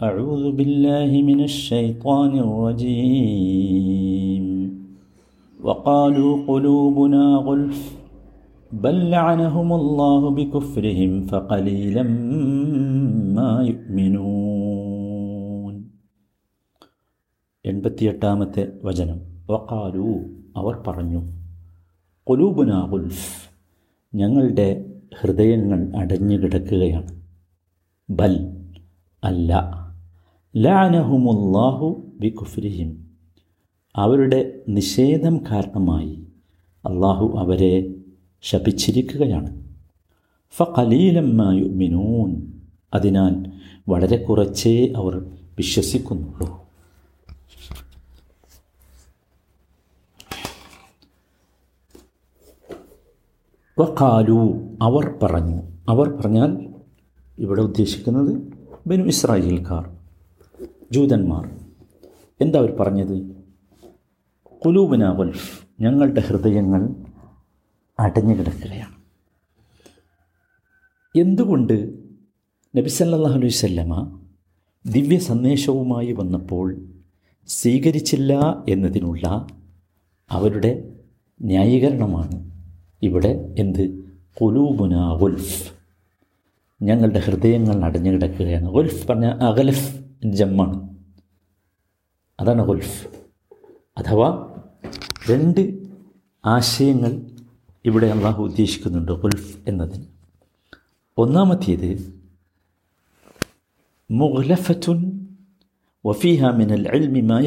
أعوذ بالله من الشيطان الرجيم وقالوا قلوبنا غلف بل لعنهم الله بكفرهم فقليلا ما يؤمنون എൺപത്തിയെട്ടാമത്തെ വചനം വക്കാലു അവർ പറഞ്ഞു കൊലൂബുന ഗുൽഫ് ഞങ്ങളുടെ ഹൃദയങ്ങൾ അടഞ്ഞു കിടക്കുകയാണ് ബൽ അല്ല ലാനഹുമുല്ലാഹു ബിഖുഫ്രിഹിം അവരുടെ നിഷേധം കാരണമായി അള്ളാഹു അവരെ ശപിച്ചിരിക്കുകയാണ്. ഫലീലമ്മായു മിനൂൻ അതിനാൽ വളരെ കുറച്ചേ അവർ വിശ്വസിക്കുന്നുള്ളൂ. വക്കാലു അവർ പറഞ്ഞു. അവർ പറഞ്ഞാൽ ഇവിടെ ഉദ്ദേശിക്കുന്നത് ബനു ഇസ്രായേൽക്കാർ. ജൂതന്മാർ. എന്താ അവർ പറഞ്ഞത്? കുലൂബന വൽഫ് ഞങ്ങളുടെ ഹൃദയങ്ങൾ അടഞ്ഞു കിടക്കുകയാണ്. എന്തുകൊണ്ട് നബി സല്ലല്ലാഹു അലൈഹി വസല്ലമ ദിവ്യ സന്ദേശവുമായി വന്നപ്പോൾ സ്വീകരിച്ചില്ല എന്നതിനുള്ള അവരുടെ ന്യായീകരണമാണ് ഇവിടെ എന്ത്? കുലൂബുന ഗുൽഫ് ഞങ്ങളുടെ ഹൃദയങ്ങൾ അടഞ്ഞു കിടക്കുകയാണ്. ഗുൽഫ് പറഞ്ഞ അഗലഫ് ജമ്മാണ്. അതാണ് ഗുൽഫ്. അഥവാ രണ്ട് ആശയങ്ങൾ ഇവിടെ അള്ളാഹു ഉദ്ദേശിക്കുന്നുണ്ട് ഗുൽഫ് എന്നതിന്. ഒന്നാമത്തേത് മുഗ്ലഫത്തുൻ വഫീഹ മിനൽ അൽമി മാ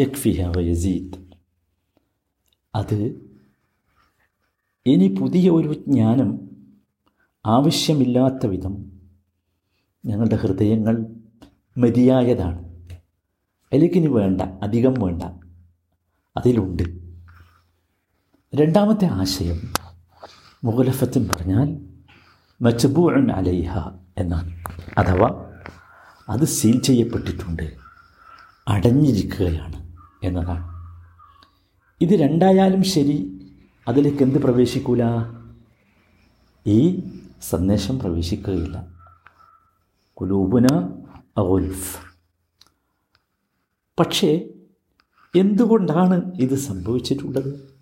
വയസീദ്. അത് ഇനി പുതിയ ഒരു ജ്ഞാനം ആവശ്യമില്ലാത്ത വിധം ഞങ്ങളുടെ ഹൃദയങ്ങൾ മതിയായതാണ്. അതിലേക്കിനി വേണ്ട അധികം വേണ്ട. അതിലുണ്ട്. രണ്ടാമത്തെ ആശയം മുഗലഫത്തിൻ പറഞ്ഞാൽ മച്ചബൂൺ അലൈഹ എന്നാണ്. അഥവാ അത് സീൽ ചെയ്യപ്പെട്ടിട്ടുണ്ട് അടഞ്ഞിരിക്കുകയാണ് എന്നതാണ്. ഇത് രണ്ടായാലും ശരി അതിലേക്ക് എന്ത് പ്രവേശിക്കൂല? ഈ സന്ദേശം പ്രവേശിക്കുകയില്ല. കുലൂബുന അഗുൽഫ് പക്ഷേ എന്തുകൊണ്ടാണ് ഇത് സംഭവിച്ചിട്ടുള്ളത്?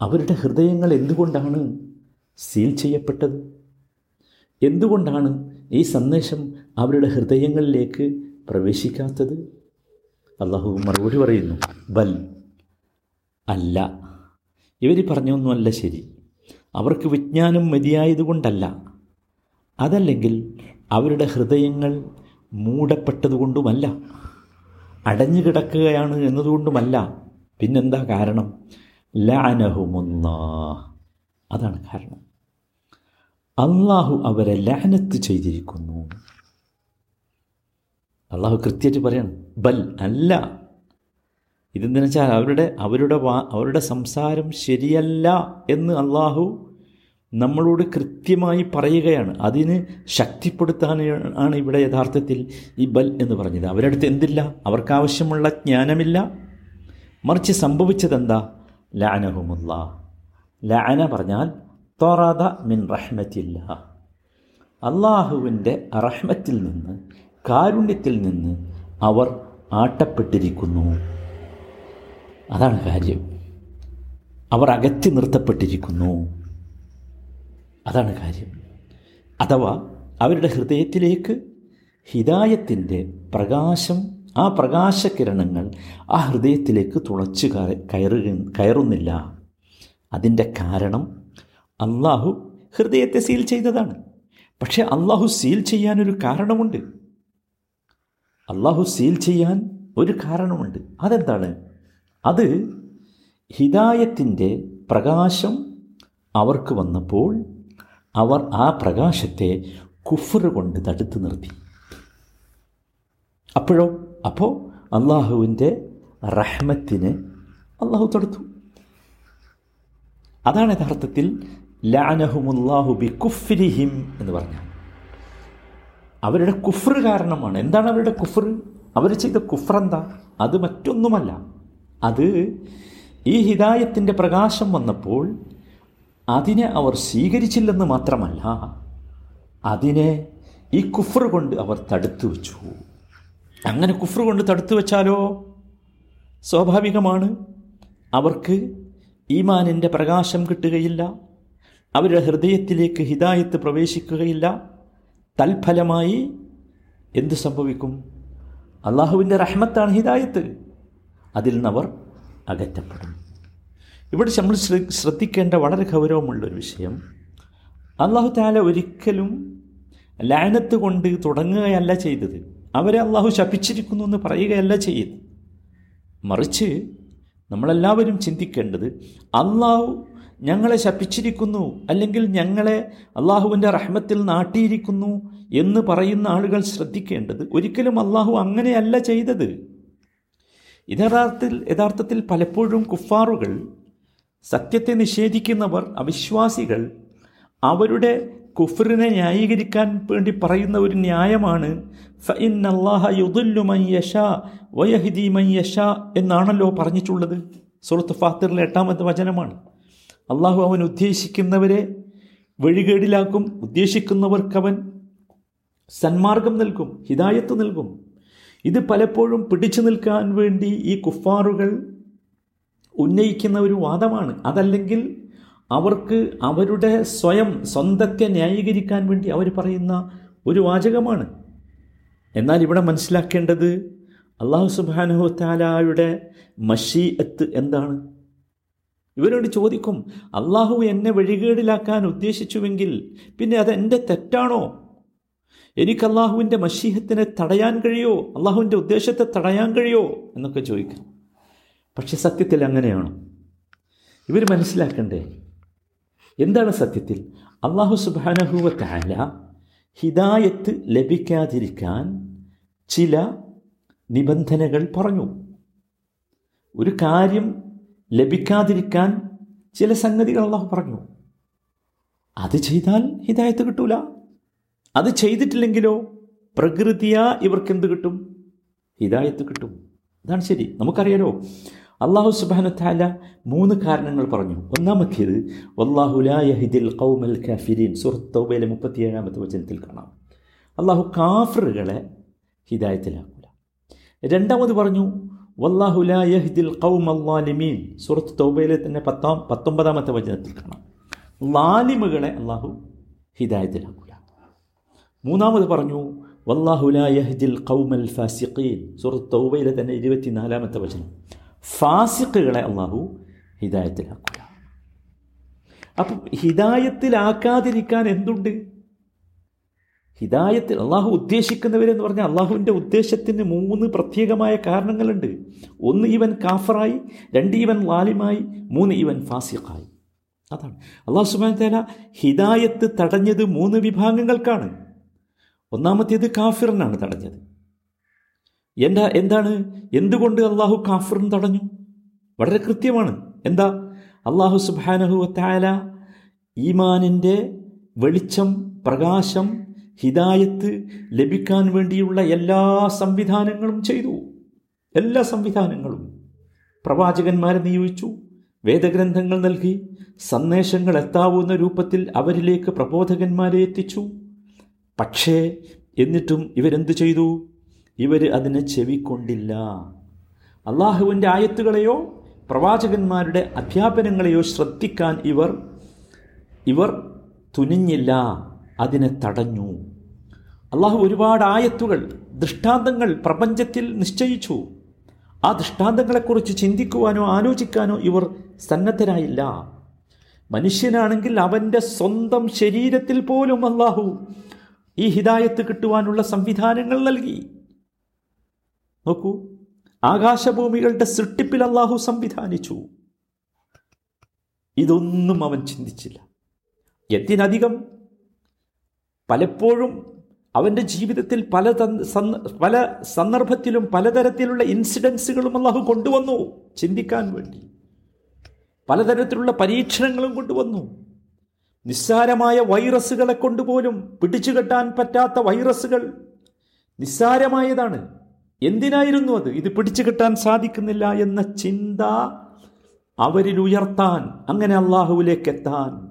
അവരുടെ ഹൃദയങ്ങൾ എന്തുകൊണ്ടാണ് സീൽ ചെയ്യപ്പെട്ടത്? എന്തുകൊണ്ടാണ് ഈ സന്ദേശം അവരുടെ ഹൃദയങ്ങളിലേക്ക് പ്രവേശിക്കാത്തത്? അള്ളാഹു മറുപടി പറയുന്നു ബൽ. അല്ല. ഇവർ പറഞ്ഞൊന്നുമല്ല ശരി. അവർക്ക് വിജ്ഞാനം മതിയായതുകൊണ്ടല്ല. അതല്ലെങ്കിൽ അവരുടെ ഹൃദയങ്ങൾ മൂടപ്പെട്ടതുകൊണ്ടുമല്ല അടഞ്ഞു കിടക്കുകയാണ് എന്നതുകൊണ്ടുമല്ല. പിന്നെന്താ കാരണം? ലാനഹുമൊന്ന അതാണ് കാരണം. അള്ളാഹു അവരെ ലാനത്ത് ചെയ്തിരിക്കുന്നു. അള്ളാഹു കൃത്യമായിട്ട് പറയണം ബൽ അല്ല. ഇതെന്തെന്ന് വെച്ചാൽ അവരുടെ അവരുടെ അവരുടെ സംസാരം ശരിയല്ല എന്ന് അള്ളാഹു നമ്മളോട് കൃത്യമായി പറയുകയാണ്. അതിന് ശക്തിപ്പെടുത്താൻ ആണ് ഇവിടെ യഥാർത്ഥത്തിൽ ഈ ബൽ എന്ന് പറഞ്ഞത്. അവരടുത്ത് എന്തില്ല? അവർക്കാവശ്യമുള്ള ജ്ഞാനമില്ല. മറിച്ച് സംഭവിച്ചതെന്താ? ലാനഹുമുല്ല ലാന പറഞ്ഞാൽ തൊറത മിൻ റഹ്മത്തില്ല. അള്ളാഹുവിന്റെ റഹ്മത്തിൽ നിന്ന് കാരുണ്യത്തിൽ നിന്ന് അവർ ആട്ടപ്പെട്ടിരിക്കുന്നു. അതാണ് കാര്യം. അവർ അകറ്റി നിർത്തപ്പെട്ടിരിക്കുന്നു. അതാണ് കാര്യം. അഥവാ അവരുടെ ഹൃദയത്തിലേക്ക് ഹിതായത്തിന്റെ പ്രകാശം ആ പ്രകാശകിരണങ്ങൾ ആ ഹൃദയത്തിലേക്ക് തുളച്ചു കയറു കയറുന്നില്ല. അതിന്റെ കാരണം അള്ളാഹു ഹൃദയത്തെ സീൽ ചെയ്തതാണ്. പക്ഷേ അള്ളാഹു സീൽ ചെയ്യാനൊരു കാരണമുണ്ട്. അള്ളാഹു സീൽ ചെയ്യാൻ ഒരു കാരണമുണ്ട്. അതെന്താണ്? അത് ഹിതായത്തിന്റെ പ്രകാശം അവർക്ക് വന്നപ്പോൾ അവർ ആ പ്രകാശത്തെ കുഫർ കൊണ്ട് തടുത്തു നിർത്തി. അപ്പോഴോ അപ്പോൾ അള്ളാഹുവിന്റെ റഹ്മത്തിന് അള്ളാഹു തടുത്തു. അതാണ് യഥാർത്ഥത്തിൽ ലാനഹുമുല്ലാഹു ബി കുഫ്രിഹിം എന്ന് പറഞ്ഞാൽ. അവരുടെ കുഫർ കാരണമാണ്. എന്താണ് അവരുടെ കുഫർ അവർ ചെയ്ത കുഫർ എന്താ അത് മറ്റൊന്നുമല്ല. അത് ഈ ഹിതായത്തിന്റെ പ്രകാശം വന്നപ്പോൾ അതിനെ അവർ സ്വീകരിച്ചില്ലെന്ന് മാത്രമല്ല അതിനെ ഈ കുഫർ കൊണ്ട് അവർ തടുത്തു വച്ചു. അങ്ങനെ കുഫർ കൊണ്ട് തടുത്തു വച്ചാലോ? സ്വാഭാവികമാണ്. അവർക്ക് ഈമാനിന്റെ പ്രകാശം കിട്ടുകയില്ല. അവരുടെ ഹൃദയത്തിലേക്ക് ഹിതായത്ത് പ്രവേശിക്കുകയില്ല. തൽഫലമായി എന്ത് സംഭവിക്കും? അള്ളാഹുവിന്റെ റഹ്മത്താണ് ഹിതായത്ത് അതിൽ നിന്നവർ അകറ്റപ്പെടും. ഇവിടെ നമ്മൾ ശ്രദ്ധിക്കേണ്ട വളരെ ഗൗരവമുള്ളൊരു വിഷയം. അള്ളാഹു താല ഒരിക്കലും ലാനത്ത് കൊണ്ട് തുടങ്ങുകയല്ല ചെയ്തത്. അവരെ അള്ളാഹു ശപിച്ചിരിക്കുന്നു എന്ന് പറയുകയല്ല ചെയ്യുന്നത് മറിച്ച് നമ്മളെല്ലാവരും ചിന്തിക്കേണ്ടത് അള്ളാഹു ഞങ്ങളെ ശപിച്ചിരിക്കുന്നു അല്ലെങ്കിൽ ഞങ്ങളെ അള്ളാഹുവിന്റെ റഹ്മത്തിൽ നാട്ടിയിരിക്കുന്നു എന്ന് പറയുന്ന ആളുകൾ ശ്രദ്ധിക്കേണ്ടത് ഒരിക്കലും അള്ളാഹു അങ്ങനെയല്ല ചെയ്തത്. യഥാർത്ഥത്തിൽ യഥാർത്ഥത്തിൽ പലപ്പോഴും കുഫാറുകൾ സത്യത്തെ നിഷേധിക്കുന്നവർ അവിശ്വാസികൾ അവരുടെ കുഫറിനെ ന്യായീകരിക്കാൻ വേണ്ടി പറയുന്ന ഒരു ന്യായമാണ് എന്നാണല്ലോ പറഞ്ഞിട്ടുള്ളത്. സുഹൃത്ത് ഫാത്തിറിലെ എട്ടാമത്തെ വചനമാണ്. അള്ളാഹു അവൻ ഉദ്ദേശിക്കുന്നവരെ വഴികേടിലാക്കും ഉദ്ദേശിക്കുന്നവർക്കവൻ സന്മാർഗം നൽകും ഹിതായത്ത് നൽകും. ഇത് പലപ്പോഴും പിടിച്ചു നിൽക്കാൻ വേണ്ടി ഈ കുഫാറുകൾ ഉന്നയിക്കുന്ന ഒരു വാദമാണ്. അതല്ലെങ്കിൽ അവർക്ക് അവരുടെ സ്വയം സ്വന്തത്തെ ന്യായീകരിക്കാൻ വേണ്ടി അവർ പറയുന്ന ഒരു വാചകമാണ്. എന്നാൽ ഇവിടെ മനസ്സിലാക്കേണ്ടത് അള്ളാഹു സുബാനഹു താലായുടെ മഷീഅത്ത് എന്താണ്? ഇവരോട് ചോദിക്കും അള്ളാഹു എന്നെ വഴികേടിലാക്കാൻ ഉദ്ദേശിച്ചുവെങ്കിൽ പിന്നെ അത് എന്റെ തെറ്റാണോ? എനിക്ക് അള്ളാഹുവിന്റെ മഷീഹത്തിനെ തടയാൻ കഴിയോ? അള്ളാഹുവിന്റെ ഉദ്ദേശത്തെ തടയാൻ കഴിയോ? എന്നൊക്കെ ചോദിക്കാം. പക്ഷെ സത്യത്തിൽ അങ്ങനെയാണോ. ഇവർ മനസ്സിലാക്കണ്ടേ? എന്താണ് സത്യത്തിൽ? അള്ളാഹു സുബാനഹുവ താല ഹിദായത്ത് ലഭിക്കാതിരിക്കാൻ ചില നിബന്ധനകൾ പറഞ്ഞു. ഒരു കാര്യം ലഭിക്കാതിരിക്കാൻ ചില സംഗതികൾ അള്ളാഹു പറഞ്ഞു. അത് ചെയ്താൽ ഹിദായത്ത് കിട്ടൂല. അത് ചെയ്തിട്ടില്ലെങ്കിലോ പ്രകൃതിയാ ഇവർക്ക് എന്ത് കിട്ടും? ഹിദായത്ത് കിട്ടും. അതാണ് ശരി. നമുക്കറിയാലോ അള്ളാഹു സുബാന താല മൂന്ന് കാരണങ്ങൾ പറഞ്ഞു. ഒന്നാമത്തേത് വല്ലാഹുലായഹിദിൽ കൗമൽ കാഫിരീൻ. സുഹൃത്തൗബയിലെ മുപ്പത്തിയേഴാമത്തെ വചനത്തിൽ കാണാം. അള്ളാഹു കാഫറുകളെ ഹിദായത്തിലാക്കൂല. രണ്ടാമത് പറഞ്ഞു വല്ലാഹുലായഹിദിൽ കൗമല്ലാലിമീൻ സുഹൃത്ത് തൗബയിലെ തന്നെ പത്താം പത്തൊമ്പതാമത്തെ വചനത്തിൽ കാണാം. ലാലിമുകളെ അള്ളാഹു ഹിദായത്തിലാക്കൂല. മൂന്നാമത് പറഞ്ഞു വല്ലാഹുലായഹിദിൽ കൗമൽ ഫാസിഖീൻ. സുഹൃത്ത് തൗബയിലെ തന്നെ ഇരുപത്തിനാലാമത്തെ വചനം. ഫാസിഖുകളെ അള്ളാഹു ഹിദായത്തിലാക്കുക. അപ്പം ഹിദായത്തിലാക്കാതിരിക്കാൻ എന്തുണ്ട്? ഹിദായത്തിൽ അള്ളാഹു ഉദ്ദേശിക്കുന്നവരെന്ന് പറഞ്ഞാൽ അള്ളാഹുവിന്റെ ഉദ്ദേശത്തിന് മൂന്ന് പ്രത്യേകമായ കാരണങ്ങളുണ്ട്. ഒന്ന് ഇവൻ കാഫറായി രണ്ട് ഇവൻ ലാലിമായി മൂന്ന് ഇവൻ ഫാസിഖായി. അതാണ്. അള്ളാഹു സുബാൻ തേല ഹിദായത്ത് തടഞ്ഞത് മൂന്ന് വിഭാഗങ്ങൾക്കാണ്. ഒന്നാമത്തേത് കാഫിറിനാണ് തടഞ്ഞത്. എന്താ എന്താണ്? എന്തുകൊണ്ട് അള്ളാഹു കാഫറും തടഞ്ഞു? വളരെ കൃത്യമാണ്. എന്താ? അള്ളാഹു സുബാനഹു താല ഈമാനിന്റെ വെളിച്ചം പ്രകാശം ഹിദായത്ത് ലഭിക്കാൻ വേണ്ടിയുള്ള എല്ലാ സംവിധാനങ്ങളും ചെയ്തു. എല്ലാ സംവിധാനങ്ങളും. പ്രവാചകന്മാരെ നിയോഗിച്ചു വേദഗ്രന്ഥങ്ങൾ നൽകി സന്ദേശങ്ങൾ എത്താവുന്ന രൂപത്തിൽ അവരിലേക്ക് പ്രബോധകന്മാരെ എത്തിച്ചു. പക്ഷേ എന്നിട്ടും ഇവരെന്തു ചെയ്തു? ഇവർ അതിനെ ചെവിക്കൊണ്ടില്ല. അള്ളാഹുവിന്റെ ആയത്തുകളെയോ പ്രവാചകന്മാരുടെ അധ്യാപനങ്ങളെയോ ശ്രദ്ധിക്കാൻ ഇവർ ഇവർ തുനിഞ്ഞില്ല. അതിനെ തടഞ്ഞു. അള്ളാഹു ഒരുപാട് ആയത്തുകൾ ദൃഷ്ടാന്തങ്ങൾ പ്രപഞ്ചത്തിൽ നിശ്ചയിച്ചു. ആ ദൃഷ്ടാന്തങ്ങളെക്കുറിച്ച് ചിന്തിക്കുവാനോ ആലോചിക്കാനോ ഇവർ സന്നദ്ധരായില്ല. മനുഷ്യനാണെങ്കിൽ അവന്റെ സ്വന്തം ശരീരത്തിൽ പോലും അള്ളാഹു ഈ ഹിദായത്ത് കിട്ടുവാനുള്ള സംവിധാനങ്ങൾ നൽകി. നോക്കൂ. ആകാശഭൂമികളുടെ സൃഷ്ടിപ്പിൽ അള്ളാഹു സംവിധാനിച്ചു. ഇതൊന്നും അവൻ ചിന്തിച്ചില്ല. എന്തിനധികം? പലപ്പോഴും അവന്റെ ജീവിതത്തിൽ പല പല സന്ദർഭത്തിലും പലതരത്തിലുള്ള ഇൻസിഡൻസുകളും അള്ളാഹു കൊണ്ടുവന്നു ചിന്തിക്കാൻ വേണ്ടി. പലതരത്തിലുള്ള പരീക്ഷണങ്ങളും കൊണ്ടുവന്നു. നിസ്സാരമായ വൈറസുകളെ കൊണ്ടുപോലും പിടിച്ചുകെട്ടാൻ പറ്റാത്ത വൈറസുകൾ നിസ്സാരമായതാണ്. എന്തിനായിരുന്നു അത്? ഇത് പിടിച്ചു കിട്ടാൻ സാധിക്കുന്നില്ല എന്ന ചിന്ത അവരിൽ ഉയർത്താൻ അങ്ങനെ അള്ളാഹുവിലേക്ക് എത്താൻ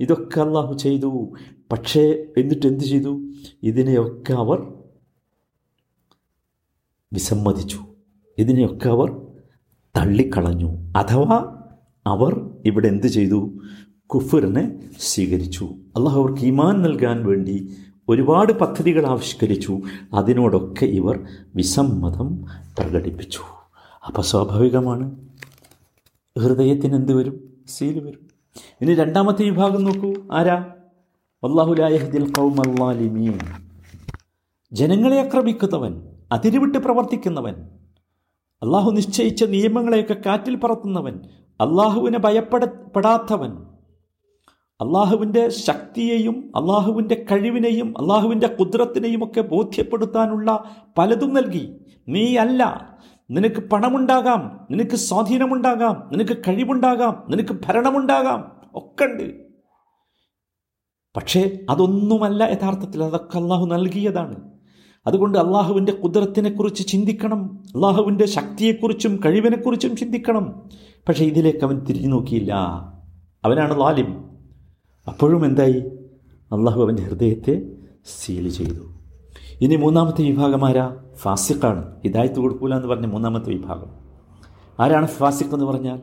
ഇതൊക്കെ അള്ളാഹു ചെയ്തു. പക്ഷേ എന്നിട്ട് എന്ത് ചെയ്തു? ഇതിനെയൊക്കെ അവർ വിസമ്മതിച്ചു. ഇതിനെയൊക്കെ അവർ തള്ളിക്കളഞ്ഞു. അഥവാ അവർ ഇവിടെ എന്ത് ചെയ്തു? കുഫറിനെ സ്വീകരിച്ചു. അള്ളാഹു അവർക്ക് ഈമാൻ നൽകാൻ വേണ്ടി ഒരുപാട് പദ്ധതികൾ ആവിഷ്കരിച്ചു. അതിനോടൊക്കെ ഇവർ വിസമ്മതം പ്രകടിപ്പിച്ചു. അപ്പോൾ സ്വാഭാവികമാണ്. ഹൃദയത്തിന് എന്ത് വരും? സീൽ വരും. ഇനി രണ്ടാമത്തെ വിഭാഗം നോക്കൂ. ആരാ? അള്ളാഹുലായഹദിൽ കൗമല്ലാലിമീൻ ജനങ്ങളെ ആക്രമിക്കുന്നവൻ അതിരുവിട്ട് പ്രവർത്തിക്കുന്നവൻ അള്ളാഹു നിശ്ചയിച്ച നിയമങ്ങളെയൊക്കെ കാറ്റിൽ പറത്തുന്നവൻ അള്ളാഹുവിനെ ഭയപ്പെടപ്പെടാത്തവൻ അള്ളാഹുവിന്റെ ശക്തിയെയും അള്ളാഹുവിന്റെ കഴിവിനെയും അള്ളാഹുവിന്റെ കുദ്രത്തിനെയും ഒക്കെ ബോധ്യപ്പെടുത്താനുള്ള പലതും നൽകി. നീ അല്ല. നിനക്ക് പണമുണ്ടാകാം. നിനക്ക് സ്വാധീനമുണ്ടാകാം. നിനക്ക് കഴിവുണ്ടാകാം. നിനക്ക് ഭരണമുണ്ടാകാം. ഒക്കെ ഉണ്ട് പക്ഷേ അതൊന്നുമല്ല യഥാർത്ഥത്തിൽ. അതൊക്കെ അള്ളാഹു നൽകിയതാണ്. അതുകൊണ്ട് അള്ളാഹുവിന്റെ കുതിരത്തിനെക്കുറിച്ച് ചിന്തിക്കണം. അള്ളാഹുവിന്റെ ശക്തിയെക്കുറിച്ചും കഴിവിനെക്കുറിച്ചും ചിന്തിക്കണം. പക്ഷേ ഇതിലേക്ക് അവൻ തിരിഞ്ഞു നോക്കിയില്ല. അവനാണ് ലാലിം. അപ്പോഴും എന്തായി? അള്ളാഹു അവന്റെ ഹൃദയത്തെ സീൽ ചെയ്തു. ഇനി മൂന്നാമത്തെ വിഭാഗം ആരാ? ഫാസിഖാണ്. ഹിദായത്ത് കൊടുക്കൂല എന്ന് പറഞ്ഞ മൂന്നാമത്തെ വിഭാഗം. ആരാണ് ഫാസിഖ് എന്ന് പറഞ്ഞാൽ?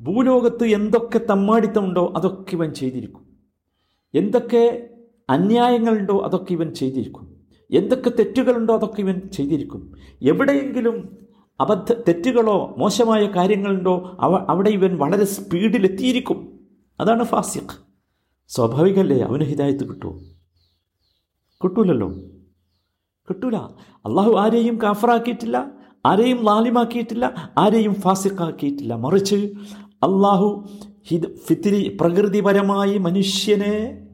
ഭൂലോകത്ത് എന്തൊക്കെ തമ്മാടിത്തമുണ്ടോ അതൊക്കെ ഇവൻ ചെയ്തിരിക്കും. എന്തൊക്കെ അന്യായങ്ങളുണ്ടോ അതൊക്കെ ഇവൻ ചെയ്തിരിക്കും. എന്തൊക്കെ തെറ്റുകളുണ്ടോ അതൊക്കെ ഇവൻ ചെയ്തിരിക്കും. എവിടെയെങ്കിലും അബദ്ധ തെറ്റുകളോ മോശമായ കാര്യങ്ങളുണ്ടോ അവ അവിടെ ഇവൻ വളരെ സ്പീഡിലെത്തിയിരിക്കും അതാണ് ഫാസിഖ്. സ്വാഭാവികമല്ലേ? അവന് ഹിദായത്ത് കിട്ടുമോ കിട്ടൂലല്ലോ. കിട്ടൂല. അള്ളാഹു ആരെയും കാഫറാക്കിയിട്ടില്ല ആരെയും ലാലിമാക്കിയിട്ടില്ല ആരെയും ഫാസിഖാക്കിയിട്ടില്ല. മറിച്ച് അള്ളാഹു ഹിദ് ഫിത്തിരി പ്രകൃതിപരമായി മനുഷ്യനെ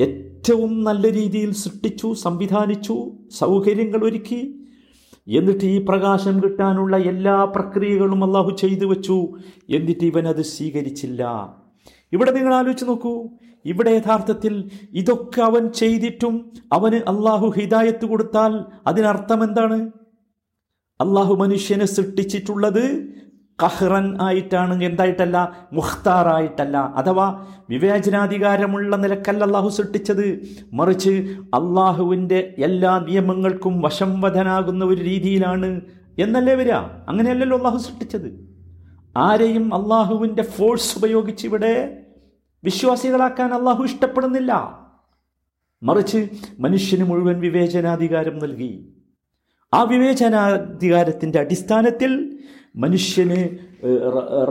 ഏറ്റവും നല്ല രീതിയിൽ സൃഷ്ടിച്ചു സംവിധാനിച്ചു സൗകര്യങ്ങൾ ഒരുക്കി. എന്നിട്ട് ഈ പ്രകാശം കിട്ടാനുള്ള എല്ലാ പ്രക്രിയകളും അള്ളാഹു ചെയ്തു വെച്ചു. എന്നിട്ട് ഇവൻ അത് സ്വീകരിച്ചില്ല. ഇവിടെ നിങ്ങൾ ആലോചിച്ച് നോക്കൂ. ഇവിടെ യഥാർത്ഥത്തിൽ ഇതൊക്കെ അവൻ ചെയ്തിട്ടും അവന് അള്ളാഹു ഹിദായത്ത് കൊടുത്താൽ അതിനർത്ഥം എന്താണ്? അള്ളാഹു മനുഷ്യനെ സൃഷ്ടിച്ചിട്ടുള്ളത് കഹ്റൻ ആയിട്ടാണ് എന്തായിട്ടല്ല? മുഖ്താറായിട്ടല്ല. അഥവാ വിവേചനാധികാരമുള്ള നിലക്കല്ല അള്ളാഹു സൃഷ്ടിച്ചത്. മറിച്ച് അള്ളാഹുവിന്റെ എല്ലാ നിയമങ്ങൾക്കും വശംവധനാകുന്ന ഒരു രീതിയിലാണ് എന്നല്ലേ വരിക? അങ്ങനെയല്ലല്ലോ അള്ളാഹു സൃഷ്ടിച്ചത്. ആരെയും അള്ളാഹുവിന്റെ ഫോഴ്സ് ഉപയോഗിച്ച് ഇവിടെ വിശ്വാസികളാക്കാൻ അള്ളാഹു ഇഷ്ടപ്പെടുന്നില്ല. മറിച്ച് മനുഷ്യന് മുഴുവൻ വിവേചനാധികാരം നൽകി. ആ വിവേചനാധികാരത്തിന്റെ അടിസ്ഥാനത്തിൽ മനുഷ്യന്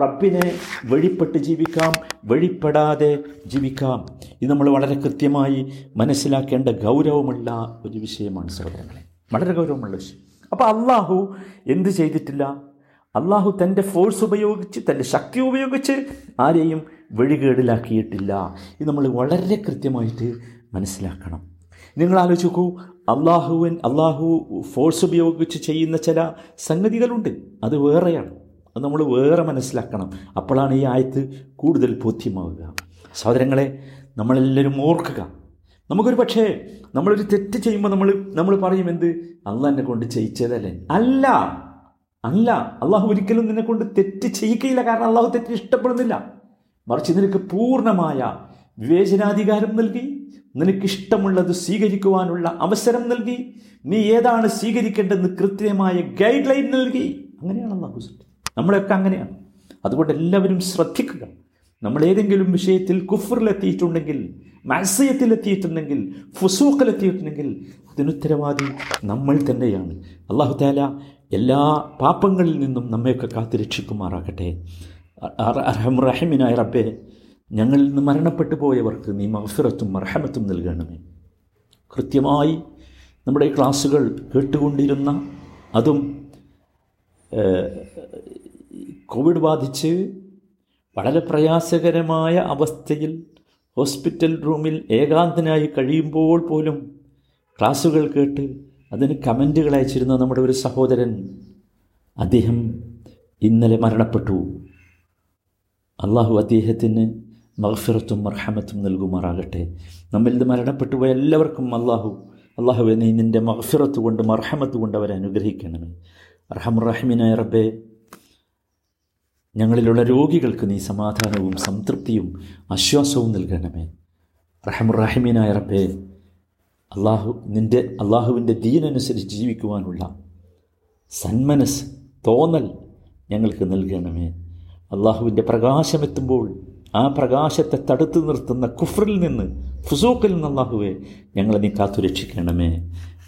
റബ്ബിനെ വഴിപ്പെട്ട് ജീവിക്കാം വഴിപ്പെടാതെ ജീവിക്കാം. ഇത് നമ്മൾ വളരെ കൃത്യമായി മനസ്സിലാക്കേണ്ട ഗൗരവമുള്ള ഒരു വിഷയമാണ് സഹോദരങ്ങളെ. വളരെ ഗൗരവമുള്ള വിഷയം. അപ്പോൾ അള്ളാഹു എന്ത് ചെയ്തിട്ടില്ല? അള്ളാഹു തന്റെ ഫോഴ്സ് ഉപയോഗിച്ച് തന്റെ ശക്തി ഉപയോഗിച്ച് ആരെയും വഴികേടിലാക്കിയിട്ടില്ല. ഇത് നമ്മൾ വളരെ കൃത്യമായിട്ട് മനസ്സിലാക്കണം. നിങ്ങൾ ആലോചിച്ച് നോക്കൂ അള്ളാഹുവൻ അള്ളാഹു ഫോഴ്സ് ഉപയോഗിച്ച് ചെയ്യുന്ന ചില സംഗതികളുണ്ട്. അത് വേറെയാണ്. അത് നമ്മൾ വേറെ മനസ്സിലാക്കണം. അപ്പോഴാണ് ഈ ആയത്ത് കൂടുതൽ ബോധ്യമാവുക. സഹോദരങ്ങളെ നമ്മളെല്ലാവരും ഓർക്കുക. നമുക്കൊരു പക്ഷേ നമ്മളൊരു തെറ്റ് ചെയ്യുമ്പോൾ നമ്മൾ നമ്മൾ പറയും എന്ത്? അള്ളാഹ് എന്നെ കൊണ്ട് ചെയ്യിച്ചതല്ലേ? അല്ല. അല്ല. അള്ളാഹു ഒരിക്കലും നിന്നെ കൊണ്ട് തെറ്റ് ചെയ്യിക്കയില്ല. കാരണം അള്ളാഹു തെറ്റ് ഇഷ്ടപ്പെടുന്നില്ല. മറിച്ച് നിനക്ക് പൂർണമായ വിവേചനാധികാരം നൽകി നിനക്കിഷ്ടമുള്ളത് സ്വീകരിക്കുവാനുള്ള അവസരം നൽകി നീ ഏതാണ് സ്വീകരിക്കേണ്ടതെന്ന് കൃത്യമായ ഗൈഡ് ലൈൻ നൽകി അങ്ങനെയാണ് അള്ളാഹു നമ്മളെയൊക്കെ അങ്ങനെയാണ്. അതുകൊണ്ട് എല്ലാവരും ശ്രദ്ധിക്കുക. നമ്മൾ ഏതെങ്കിലും വിഷയത്തിൽ കുഫറിലെത്തിയിട്ടുണ്ടെങ്കിൽ മത്സ്യത്തിലെത്തിയിട്ടുണ്ടെങ്കിൽ ഫുസൂക്കിലെത്തിയിട്ടുണ്ടെങ്കിൽ അതിനുത്തരവാദി നമ്മൾ തന്നെയാണ്. അള്ളാഹു താല എല്ലാ പാപങ്ങളിൽ നിന്നും നമ്മയൊക്കെ കാത്തു രക്ഷിക്കുമാറാകട്ടെ റഹമിനായ റബ്ബെ ഞങ്ങളിൽ നിന്ന് മരണപ്പെട്ടു പോയവർക്ക് നീ മഹസുരത്തും മർഹമത്തും നൽകണമേ. കൃത്യമായി നമ്മുടെ ക്ലാസ്സുകൾ കേട്ടുകൊണ്ടിരുന്ന അതും കോവിഡ് ബാധിച്ച് വളരെ പ്രയാസകരമായ അവസ്ഥയിൽ ഹോസ്പിറ്റൽ റൂമിൽ ഏകാന്തനായി കഴിയുമ്പോൾ പോലും ക്ലാസ്സുകൾ കേട്ട് അതിന് കമന്റുകൾ അയച്ചിരുന്ന നമ്മുടെ ഒരു സഹോദരൻ അദ്ദേഹം ഇന്നലെ മരണപ്പെട്ടു. അള്ളാഹു അദ്ദേഹത്തിന് മഹഫിറത്തും മർഹമത്തും നൽകുമാറാകട്ടെ. നമ്മിൽ നിന്ന് മരണപ്പെട്ടു പോയ എല്ലാവർക്കും അള്ളാഹു അള്ളാഹുവെ നീ നിന്റെ മഹഫിറത്ത് കൊണ്ട് മർഹമത്ത് കൊണ്ട് അവരെ അനുഗ്രഹിക്കണമേ. റഹമുറഹിമിനായ റബ്ബെ ഞങ്ങളിലുള്ള രോഗികൾക്ക് നീ സമാധാനവും സംതൃപ്തിയും ആശ്വാസവും നൽകണമേ. റഹമുറാഹിമീനായ റബ്ബേ അള്ളാഹു നിന്റെ അള്ളാഹുവിന്റെ ദീനനുസരിച്ച് ജീവിക്കുവാനുള്ള സന്മനസ് തോന്നൽ ഞങ്ങൾക്ക് നൽകണമേ. അള്ളാഹുവിൻ്റെ പ്രകാശമെത്തുമ്പോൾ ആ പ്രകാശത്തെ തടുത്തു നിർത്തുന്ന കുഫറിൽ നിന്ന് ഫുസൂക്കിൽ നിന്ന് അള്ളാഹുവെ ഞങ്ങളെ നീ കാത്തുരക്ഷിക്കണമേ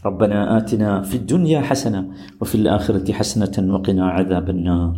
ربنا آتنا في الدنيا حسنة وفي الآخرة حسنة وقنا عذاب النار